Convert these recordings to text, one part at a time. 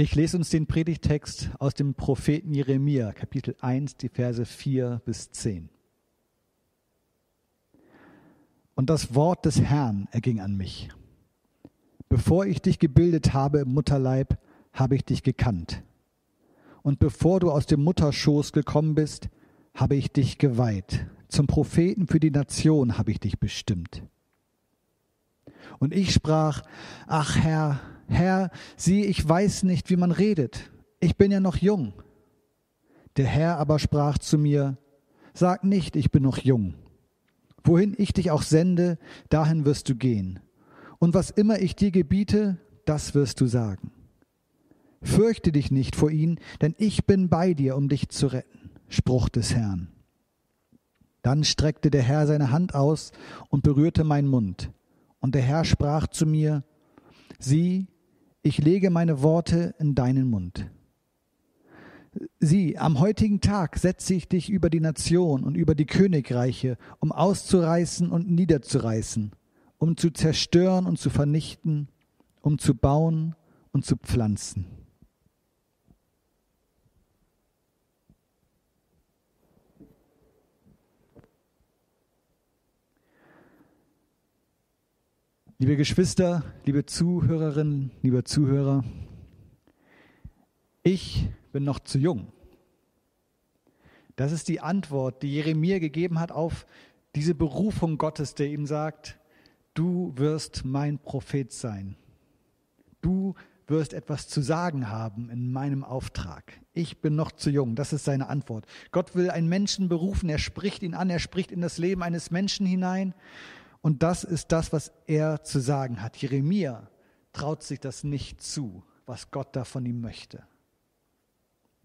Ich lese uns den Predigtext aus dem Propheten Jeremia, Kapitel 1, die Verse 4 bis 10. Und das Wort des Herrn erging an mich. Bevor ich dich gebildet habe im Mutterleib, habe ich dich gekannt. Und bevor du aus dem Mutterschoß gekommen bist, habe ich dich geweiht. Zum Propheten für die Nation habe ich dich bestimmt. Und ich sprach, ach Herr, Herr, sieh, ich weiß nicht, wie man redet. Ich bin ja noch jung. Der Herr aber sprach zu mir, Sag nicht, ich bin noch jung. Wohin ich dich auch sende, dahin wirst du gehen. Und was immer ich dir gebiete, das wirst du sagen. Fürchte dich nicht vor ihnen, denn ich bin bei dir, um dich zu retten. Spruch des Herrn. Dann streckte der Herr seine Hand aus und berührte meinen Mund. Und der Herr sprach zu mir, Sieh, ich lege meine Worte in deinen Mund. Sieh, am heutigen Tag setze ich dich über die Nation und über die Königreiche, um auszureißen und niederzureißen, um zu zerstören und zu vernichten, um zu bauen und zu pflanzen. Liebe Geschwister, liebe Zuhörerinnen, liebe Zuhörer, ich bin noch zu jung. Das ist die Antwort, die Jeremia gegeben hat auf diese Berufung Gottes, der ihm sagt, du wirst mein Prophet sein. Du wirst etwas zu sagen haben in meinem Auftrag. Ich bin noch zu jung. Das ist seine Antwort. Gott will einen Menschen berufen. Er spricht ihn an. Er spricht in das Leben eines Menschen hinein. Und das ist das, was er zu sagen hat. Jeremia traut sich das nicht zu, was Gott da von ihm möchte.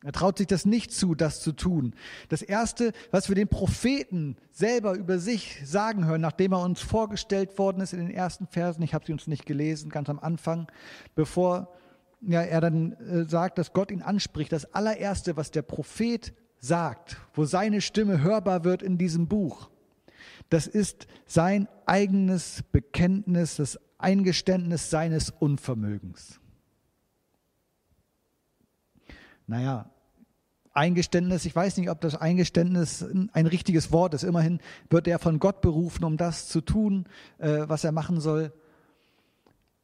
Er traut sich das nicht zu, das zu tun. Das Erste, was wir den Propheten selber über sich sagen hören, nachdem er uns vorgestellt worden ist in den ersten Versen, ich habe sie uns nicht gelesen, ganz am Anfang, bevor ja, er dann äh, sagt, dass Gott ihn anspricht, das allererste, was der Prophet sagt, wo seine Stimme hörbar wird in diesem Buch, das ist sein eigenes Bekenntnis, das Eingeständnis seines Unvermögens. Naja, Eingeständnis, ich weiß nicht, ob das Eingeständnis ein richtiges Wort ist. Immerhin wird er von Gott berufen, um das zu tun, äh, was er machen soll.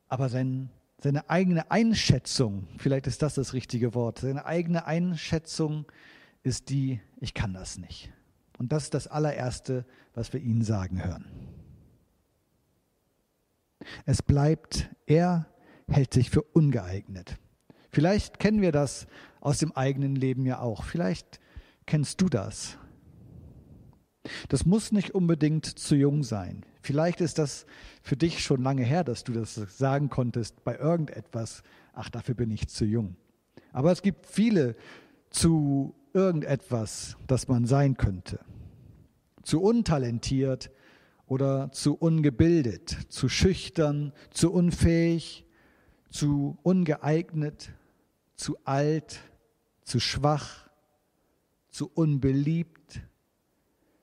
Aber sein, seine eigene Einschätzung, vielleicht ist das das richtige Wort, seine eigene Einschätzung ist die, ich kann das nicht. Und das ist das allererste, was wir ihnen sagen hören. Es bleibt, er hält sich für ungeeignet. Vielleicht kennen wir das aus dem eigenen Leben ja auch. Vielleicht kennst du das. Das muss nicht unbedingt zu jung sein. Vielleicht ist das für dich schon lange her, dass du das sagen konntest bei irgendetwas. Ach, dafür bin ich zu jung. Aber es gibt viele zu irgendetwas, das man sein könnte. Zu untalentiert oder zu ungebildet, zu schüchtern, zu unfähig, zu ungeeignet, zu alt, zu schwach, zu unbeliebt,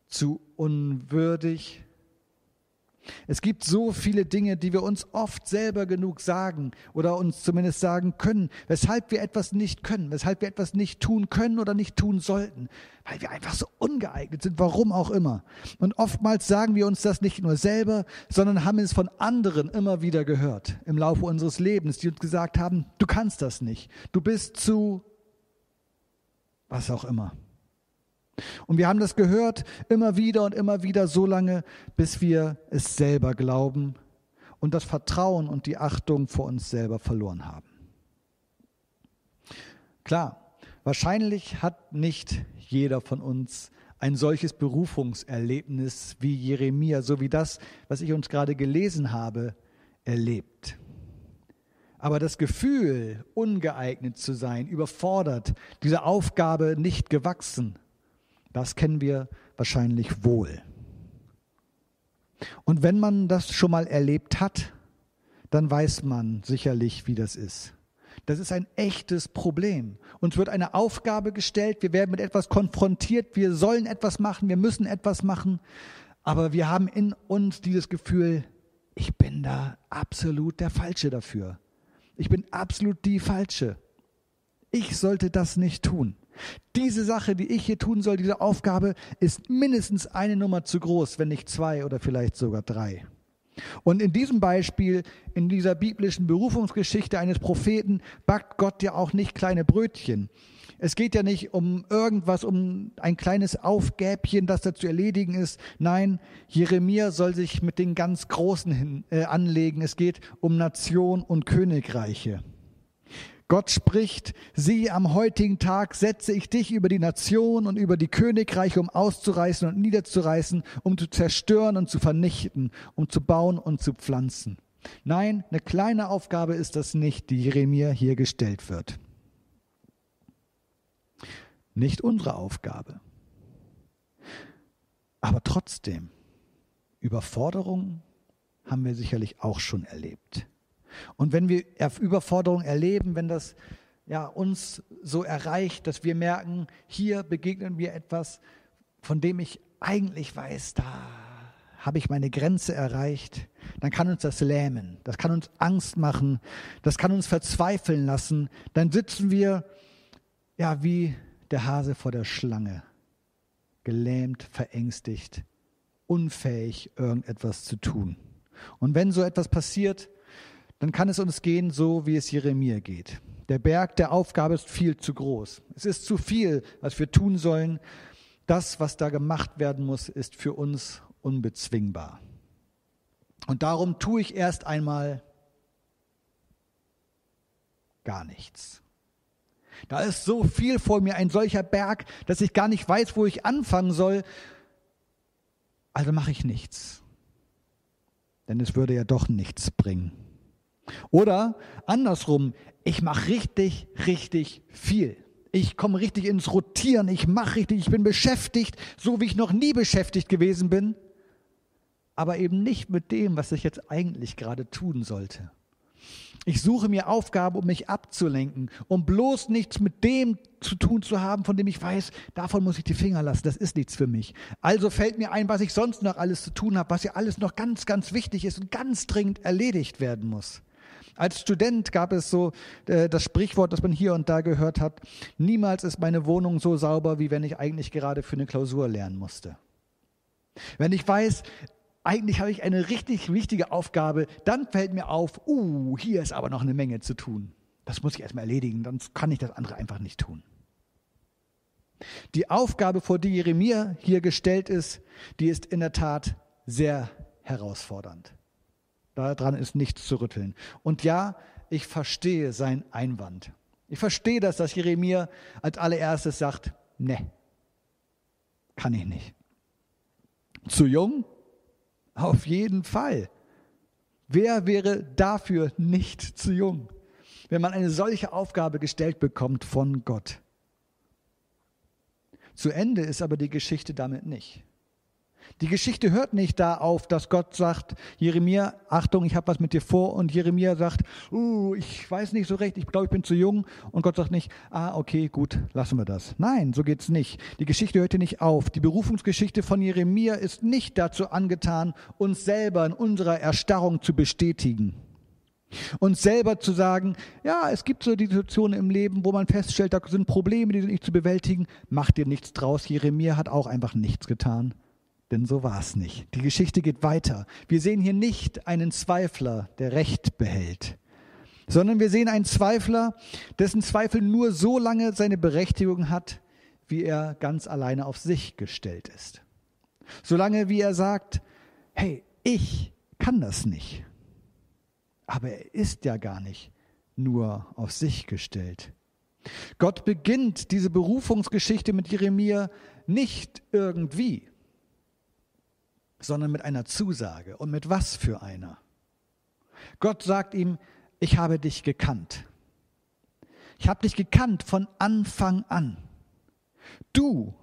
zu unwürdig, es gibt so viele Dinge, die wir uns oft selber genug sagen oder uns zumindest sagen können, weshalb wir etwas nicht können, weshalb wir etwas nicht tun können oder nicht tun sollten, weil wir einfach so ungeeignet sind, warum auch immer. Und oftmals sagen wir uns das nicht nur selber, sondern haben es von anderen immer wieder gehört im Laufe unseres Lebens, die uns gesagt haben, du kannst das nicht, du bist zu was auch immer. Und wir haben das gehört immer wieder und immer wieder so lange, bis wir es selber glauben und das Vertrauen und die Achtung vor uns selber verloren haben. Klar, wahrscheinlich hat nicht jeder von uns ein solches Berufungserlebnis wie Jeremia, so wie das, was ich uns gerade gelesen habe, erlebt. Aber das Gefühl, ungeeignet zu sein, überfordert, dieser Aufgabe nicht gewachsen, das kennen wir wahrscheinlich wohl. Und wenn man das schon mal erlebt hat, dann weiß man sicherlich, wie das ist. Das ist ein echtes Problem. Uns wird eine Aufgabe gestellt, wir werden mit etwas konfrontiert, wir sollen etwas machen, wir müssen etwas machen, aber wir haben in uns dieses Gefühl, ich bin da absolut der Falsche dafür. Ich bin absolut die Falsche. Ich sollte das nicht tun. Diese Sache, die ich hier tun soll, diese Aufgabe, ist mindestens eine Nummer zu groß, wenn nicht zwei oder vielleicht sogar drei. Und in diesem Beispiel, in dieser biblischen Berufungsgeschichte eines Propheten, backt Gott ja auch nicht kleine Brötchen. Es geht ja nicht um irgendwas, um ein kleines Aufgäbchen, das da zu erledigen ist. Nein, Jeremia soll sich mit den ganz Großen hin, äh, anlegen. Es geht um Nation und Königreiche. Gott spricht, sieh, am heutigen Tag setze ich dich über die Nation und über die Königreiche, um auszureißen und niederzureißen, um zu zerstören und zu vernichten, um zu bauen und zu pflanzen. Nein, eine kleine Aufgabe ist das nicht, die Jeremia hier gestellt wird. Nicht unsere Aufgabe. Aber trotzdem, Überforderung haben wir sicherlich auch schon erlebt. Und wenn wir Überforderung erleben, wenn das ja, uns so erreicht, dass wir merken, hier begegnen wir etwas, von dem ich eigentlich weiß, da habe ich meine Grenze erreicht, dann kann uns das lähmen, das kann uns Angst machen, das kann uns verzweifeln lassen. Dann sitzen wir ja wie der Hase vor der Schlange, gelähmt, verängstigt, unfähig, irgendetwas zu tun. Und wenn so etwas passiert, dann kann es uns gehen so, wie es Jeremia geht. Der Berg der Aufgabe ist viel zu groß. Es ist zu viel, was wir tun sollen. Das, was da gemacht werden muss, ist für uns unbezwingbar. Und darum tue ich erst einmal gar nichts. Da ist so viel vor mir, ein solcher Berg, dass ich gar nicht weiß, wo ich anfangen soll. Also mache ich nichts. Denn es würde ja doch nichts bringen. Oder andersrum, ich mache richtig, richtig viel. Ich komme richtig ins Rotieren, ich mache richtig, ich bin beschäftigt, so wie ich noch nie beschäftigt gewesen bin, aber eben nicht mit dem, was ich jetzt eigentlich gerade tun sollte. Ich suche mir Aufgaben, um mich abzulenken, um bloß nichts mit dem zu tun zu haben, von dem ich weiß, davon muss ich die Finger lassen, das ist nichts für mich. Also fällt mir ein, was ich sonst noch alles zu tun habe, was ja alles noch ganz, ganz wichtig ist und ganz dringend erledigt werden muss. Als Student gab es so äh, das Sprichwort, das man hier und da gehört hat, niemals ist meine Wohnung so sauber, wie wenn ich eigentlich gerade für eine Klausur lernen musste. Wenn ich weiß, eigentlich habe ich eine richtig wichtige Aufgabe, dann fällt mir auf, uh, hier ist aber noch eine Menge zu tun. Das muss ich erstmal erledigen, sonst kann ich das andere einfach nicht tun. Die Aufgabe, vor die Jeremia hier gestellt ist, die ist in der Tat sehr herausfordernd. Daran ist nichts zu rütteln. Und ja, ich verstehe seinen Einwand. Ich verstehe das, dass Jeremia als allererstes sagt, ne, kann ich nicht. Zu jung? Auf jeden Fall. Wer wäre dafür nicht zu jung, wenn man eine solche Aufgabe gestellt bekommt von Gott? Zu Ende ist aber die Geschichte damit nicht. Die Geschichte hört nicht da auf, dass Gott sagt, Jeremia, Achtung, ich habe was mit dir vor. Und Jeremia sagt, uh, ich weiß nicht so recht, ich glaube, ich bin zu jung. Und Gott sagt nicht, ah, okay, gut, lassen wir das. Nein, so geht's nicht. Die Geschichte hört hier nicht auf. Die Berufungsgeschichte von Jeremia ist nicht dazu angetan, uns selber in unserer Erstarrung zu bestätigen. Uns selber zu sagen, ja, es gibt so die Situationen im Leben, wo man feststellt, da sind Probleme, die sind nicht zu bewältigen. Mach dir nichts draus. Jeremia hat auch einfach nichts getan. Denn so war es nicht. Die Geschichte geht weiter. Wir sehen hier nicht einen Zweifler, der Recht behält, sondern wir sehen einen Zweifler, dessen Zweifel nur so lange seine Berechtigung hat, wie er ganz alleine auf sich gestellt ist. Solange wie er sagt, hey, ich kann das nicht. Aber er ist ja gar nicht nur auf sich gestellt. Gott beginnt diese Berufungsgeschichte mit Jeremia nicht irgendwie, sondern mit einer Zusage. Und mit was für einer? Gott sagt ihm, ich habe dich gekannt. Ich habe dich gekannt von Anfang an. Du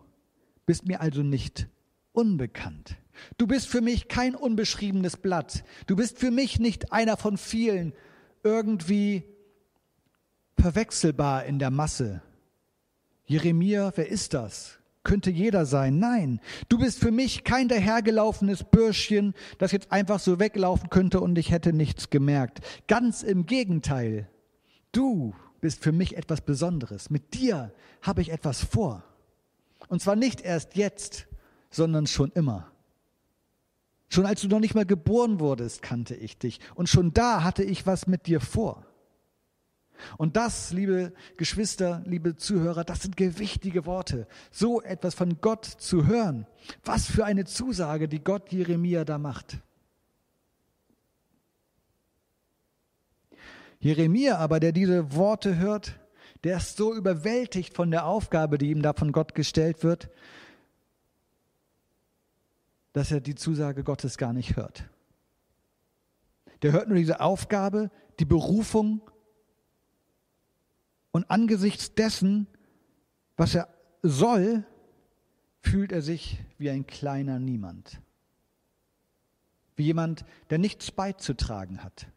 bist mir also nicht unbekannt. Du bist für mich kein unbeschriebenes Blatt. Du bist für mich nicht einer von vielen, irgendwie verwechselbar in der Masse. Jeremia, wer ist das? Könnte jeder sein. Nein, du bist für mich kein dahergelaufenes Bürschchen, das jetzt einfach so weglaufen könnte und ich hätte nichts gemerkt. Ganz im Gegenteil. Du bist für mich etwas Besonderes. Mit dir habe ich etwas vor. Und zwar nicht erst jetzt, sondern schon immer. Schon als du noch nicht mal geboren wurdest, kannte ich dich. Und schon da hatte ich was mit dir vor. Und das, liebe Geschwister, liebe Zuhörer, das sind gewichtige Worte. So etwas von Gott zu hören. Was für eine Zusage, die Gott Jeremia da macht. Jeremia aber, der diese Worte hört, der ist so überwältigt von der Aufgabe, die ihm da von Gott gestellt wird, dass er die Zusage Gottes gar nicht hört. Der hört nur diese Aufgabe, die Berufung und angesichts dessen, was er soll, fühlt er sich wie ein kleiner Niemand. Wie jemand, der nichts beizutragen hat.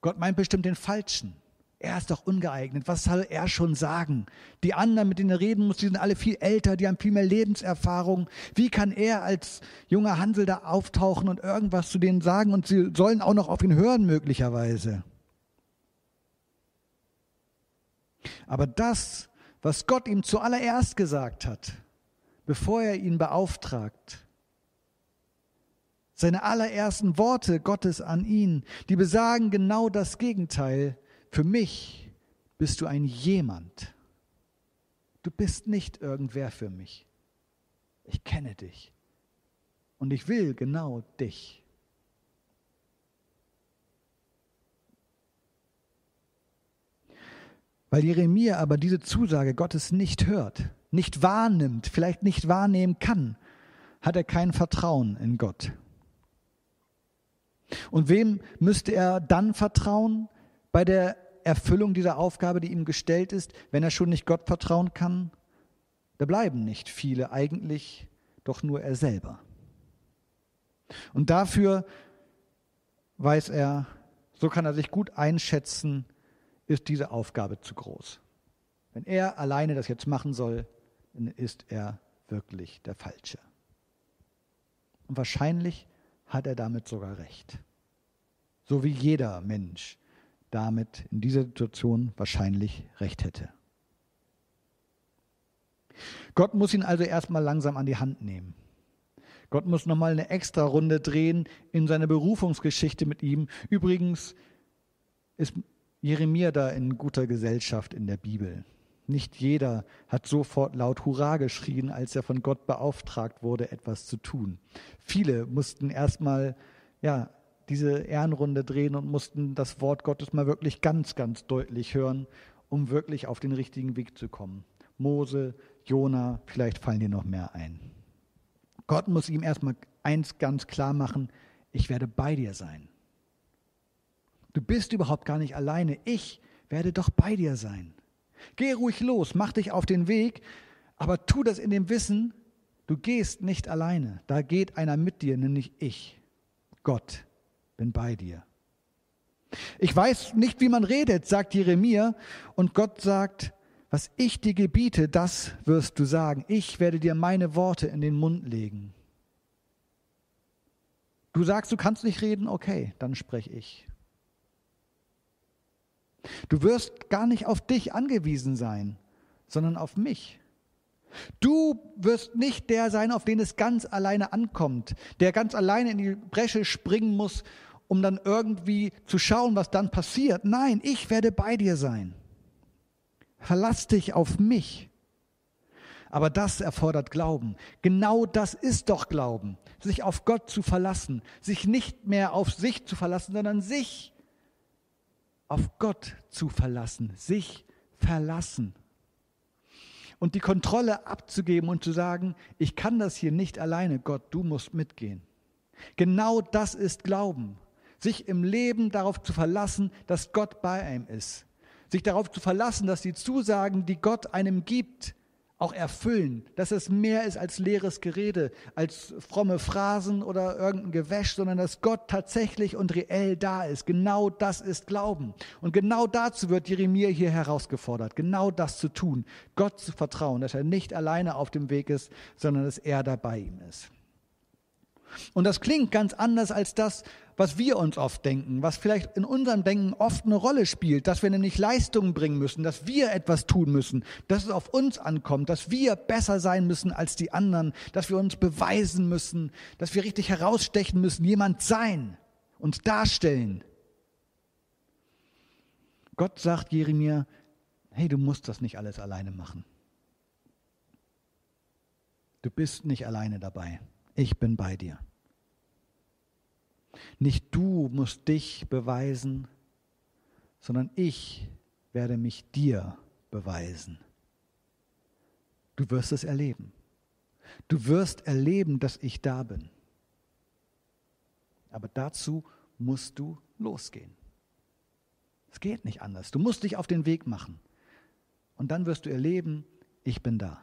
Gott meint bestimmt den Falschen. Er ist doch ungeeignet. Was soll er schon sagen? Die anderen, mit denen er reden muss, die sind alle viel älter, die haben viel mehr Lebenserfahrung. Wie kann er als junger Hansel da auftauchen und irgendwas zu denen sagen und sie sollen auch noch auf ihn hören möglicherweise? Aber das, was Gott ihm zuallererst gesagt hat, bevor er ihn beauftragt, seine allerersten Worte Gottes an ihn, die besagen genau das Gegenteil, für mich bist du ein jemand. Du bist nicht irgendwer für mich. Ich kenne dich. Und ich will genau dich. Weil Jeremia aber diese Zusage Gottes nicht hört, nicht wahrnimmt, vielleicht nicht wahrnehmen kann, hat er kein Vertrauen in Gott. Und wem müsste er dann vertrauen? bei der Erfüllung dieser Aufgabe, die ihm gestellt ist, wenn er schon nicht Gott vertrauen kann? Da bleiben nicht viele, eigentlich doch nur er selber. Und dafür weiß er, so kann er sich gut einschätzen, ist diese Aufgabe zu groß. Wenn er alleine das jetzt machen soll, dann ist er wirklich der Falsche. Und wahrscheinlich hat er damit sogar recht. So wie jeder Mensch, damit in dieser Situation wahrscheinlich recht hätte. Gott muss ihn also erstmal langsam an die Hand nehmen. Gott muss nochmal eine extra Runde drehen in seiner Berufungsgeschichte mit ihm. Übrigens ist Jeremia da in guter Gesellschaft in der Bibel. Nicht jeder hat sofort laut Hurra geschrien, als er von Gott beauftragt wurde, etwas zu tun. Viele mussten erstmal ja, diese Ehrenrunde drehen und mussten das Wort Gottes mal wirklich ganz, ganz deutlich hören, um wirklich auf den richtigen Weg zu kommen. Mose, Jona, vielleicht fallen dir noch mehr ein. Gott muss ihm erstmal eins ganz klar machen, ich werde bei dir sein. Du bist überhaupt gar nicht alleine, ich werde doch bei dir sein. Geh ruhig los, mach dich auf den Weg, aber tu das in dem Wissen, du gehst nicht alleine, da geht einer mit dir, nämlich ich, Gott bin bei dir. Ich weiß nicht, wie man redet, sagt Jeremia, und Gott sagt, was ich dir gebiete, das wirst du sagen. Ich werde dir meine Worte in den Mund legen. Du sagst, du kannst nicht reden, okay, dann spreche ich. Du wirst gar nicht auf dich angewiesen sein, sondern auf mich. Du wirst nicht der sein, auf den es ganz alleine ankommt, der ganz alleine in die Bresche springen muss um dann irgendwie zu schauen, was dann passiert. Nein, ich werde bei dir sein. Verlass dich auf mich. Aber das erfordert Glauben. Genau das ist doch Glauben. Sich auf Gott zu verlassen. Sich nicht mehr auf sich zu verlassen, sondern sich auf Gott zu verlassen. Sich verlassen. Und die Kontrolle abzugeben und zu sagen, ich kann das hier nicht alleine, Gott, du musst mitgehen. Genau das ist Glauben sich im Leben darauf zu verlassen, dass Gott bei einem ist. Sich darauf zu verlassen, dass die Zusagen, die Gott einem gibt, auch erfüllen, dass es mehr ist als leeres Gerede, als fromme Phrasen oder irgendein Gewäsch, sondern dass Gott tatsächlich und reell da ist. Genau das ist Glauben. Und genau dazu wird Jeremia hier herausgefordert, genau das zu tun, Gott zu vertrauen, dass er nicht alleine auf dem Weg ist, sondern dass er dabei ihm ist. Und das klingt ganz anders als das, was wir uns oft denken, was vielleicht in unserem Denken oft eine Rolle spielt, dass wir nämlich Leistungen bringen müssen, dass wir etwas tun müssen, dass es auf uns ankommt, dass wir besser sein müssen als die anderen, dass wir uns beweisen müssen, dass wir richtig herausstechen müssen, jemand sein, uns darstellen. Gott sagt Jeremia, hey, du musst das nicht alles alleine machen. Du bist nicht alleine dabei. Ich bin bei dir. Nicht du musst dich beweisen, sondern ich werde mich dir beweisen. Du wirst es erleben. Du wirst erleben, dass ich da bin. Aber dazu musst du losgehen. Es geht nicht anders. Du musst dich auf den Weg machen. Und dann wirst du erleben, ich bin da.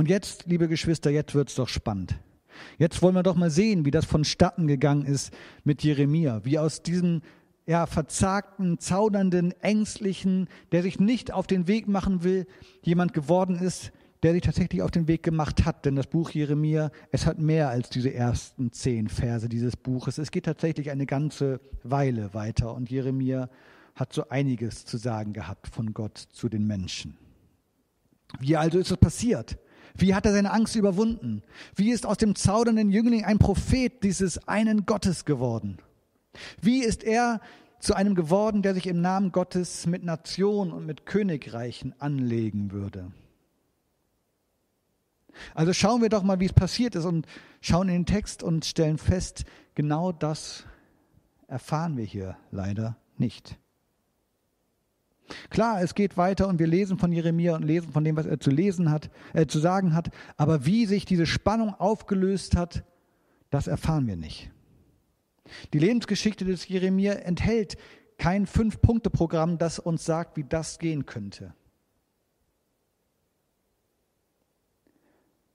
Und jetzt, liebe Geschwister, jetzt wird es doch spannend. Jetzt wollen wir doch mal sehen, wie das vonstatten gegangen ist mit Jeremia, wie aus diesem ja, verzagten, zaudernden, ängstlichen, der sich nicht auf den Weg machen will, jemand geworden ist, der sich tatsächlich auf den Weg gemacht hat. Denn das Buch Jeremia, es hat mehr als diese ersten zehn Verse dieses Buches. Es geht tatsächlich eine ganze Weile weiter und Jeremia hat so einiges zu sagen gehabt von Gott zu den Menschen. Wie also ist es passiert? Wie hat er seine Angst überwunden? Wie ist aus dem zaudernden Jüngling ein Prophet dieses einen Gottes geworden? Wie ist er zu einem geworden, der sich im Namen Gottes mit Nationen und mit Königreichen anlegen würde? Also schauen wir doch mal, wie es passiert ist und schauen in den Text und stellen fest, genau das erfahren wir hier leider nicht. Klar, es geht weiter und wir lesen von Jeremia und lesen von dem, was er zu lesen hat, äh, zu sagen hat, aber wie sich diese Spannung aufgelöst hat, das erfahren wir nicht. Die Lebensgeschichte des Jeremia enthält kein Fünf-Punkte-Programm, das uns sagt, wie das gehen könnte.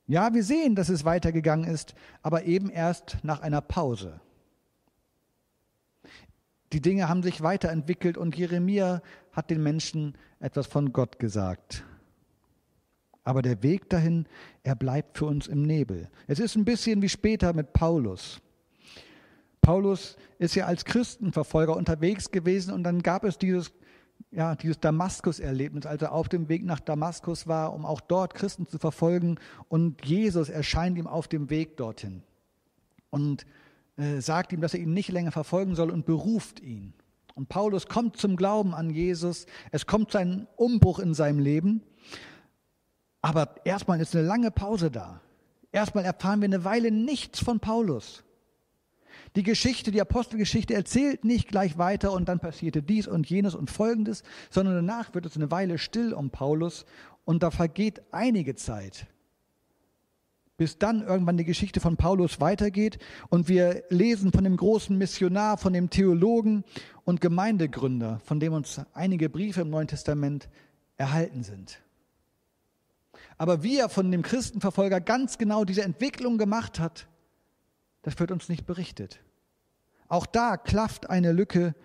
Ja, wir sehen, dass es weitergegangen ist, aber eben erst nach einer Pause. Die Dinge haben sich weiterentwickelt und Jeremia hat den Menschen etwas von Gott gesagt. Aber der Weg dahin, er bleibt für uns im Nebel. Es ist ein bisschen wie später mit Paulus. Paulus ist ja als Christenverfolger unterwegs gewesen und dann gab es dieses, ja, dieses Damaskus-Erlebnis, als er auf dem Weg nach Damaskus war, um auch dort Christen zu verfolgen und Jesus erscheint ihm auf dem Weg dorthin. Und äh, sagt ihm, dass er ihn nicht länger verfolgen soll und beruft ihn. Und Paulus kommt zum Glauben an Jesus. Es kommt zu einem Umbruch in seinem Leben. Aber erstmal ist eine lange Pause da. Erstmal erfahren wir eine Weile nichts von Paulus. Die Geschichte, die Apostelgeschichte erzählt nicht gleich weiter und dann passierte dies und jenes und folgendes, sondern danach wird es eine Weile still um Paulus und da vergeht einige Zeit bis dann irgendwann die Geschichte von Paulus weitergeht und wir lesen von dem großen Missionar, von dem Theologen und Gemeindegründer, von dem uns einige Briefe im Neuen Testament erhalten sind. Aber wie er von dem Christenverfolger ganz genau diese Entwicklung gemacht hat, das wird uns nicht berichtet. Auch da klafft eine Lücke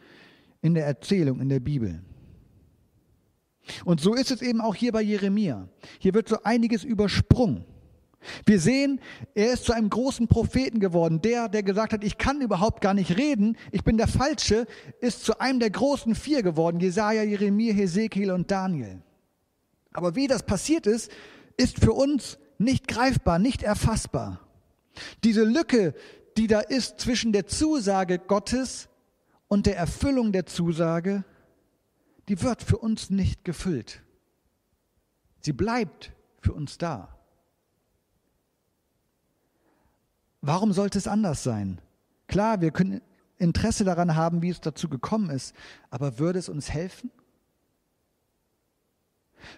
in der Erzählung in der Bibel. Und so ist es eben auch hier bei Jeremia. Hier wird so einiges übersprungen. Wir sehen, er ist zu einem großen Propheten geworden. Der, der gesagt hat, ich kann überhaupt gar nicht reden, ich bin der Falsche, ist zu einem der großen vier geworden. Jesaja, Jeremia, Hesekiel und Daniel. Aber wie das passiert ist, ist für uns nicht greifbar, nicht erfassbar. Diese Lücke, die da ist zwischen der Zusage Gottes und der Erfüllung der Zusage, die wird für uns nicht gefüllt. Sie bleibt für uns da. Warum sollte es anders sein? Klar, wir können Interesse daran haben, wie es dazu gekommen ist, aber würde es uns helfen?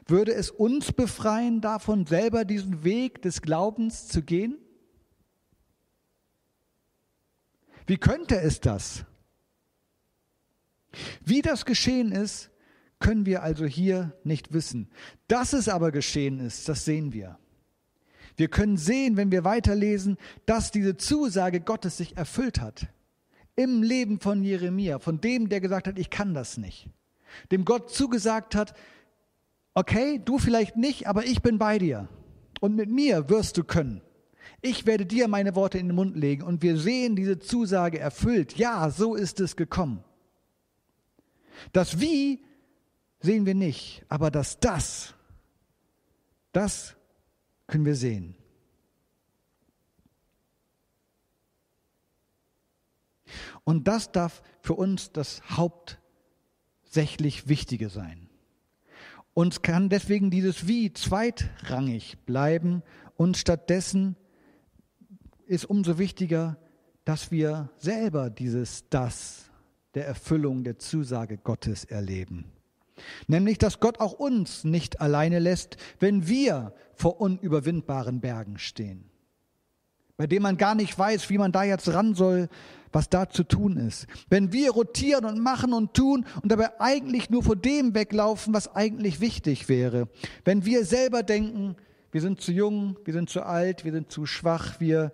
Würde es uns befreien davon, selber diesen Weg des Glaubens zu gehen? Wie könnte es das? Wie das geschehen ist, können wir also hier nicht wissen. Dass es aber geschehen ist, das sehen wir. Wir können sehen, wenn wir weiterlesen, dass diese Zusage Gottes sich erfüllt hat. Im Leben von Jeremia, von dem, der gesagt hat, ich kann das nicht. Dem Gott zugesagt hat, okay, du vielleicht nicht, aber ich bin bei dir. Und mit mir wirst du können. Ich werde dir meine Worte in den Mund legen und wir sehen diese Zusage erfüllt. Ja, so ist es gekommen. Das Wie sehen wir nicht, aber das Das, das können wir sehen. Und das darf für uns das hauptsächlich Wichtige sein. Uns kann deswegen dieses Wie zweitrangig bleiben und stattdessen ist umso wichtiger, dass wir selber dieses Das der Erfüllung der Zusage Gottes erleben. Nämlich, dass Gott auch uns nicht alleine lässt, wenn wir vor unüberwindbaren Bergen stehen, bei denen man gar nicht weiß, wie man da jetzt ran soll, was da zu tun ist. Wenn wir rotieren und machen und tun und dabei eigentlich nur vor dem weglaufen, was eigentlich wichtig wäre. Wenn wir selber denken, wir sind zu jung, wir sind zu alt, wir sind zu schwach, wir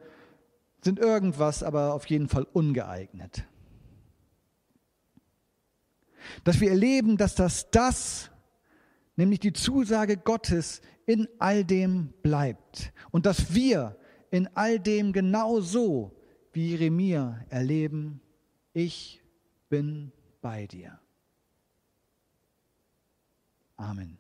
sind irgendwas, aber auf jeden Fall ungeeignet. Dass wir erleben, dass das das, nämlich die Zusage Gottes in all dem bleibt und dass wir in all dem genau so wie Jeremia erleben, ich bin bei dir. Amen.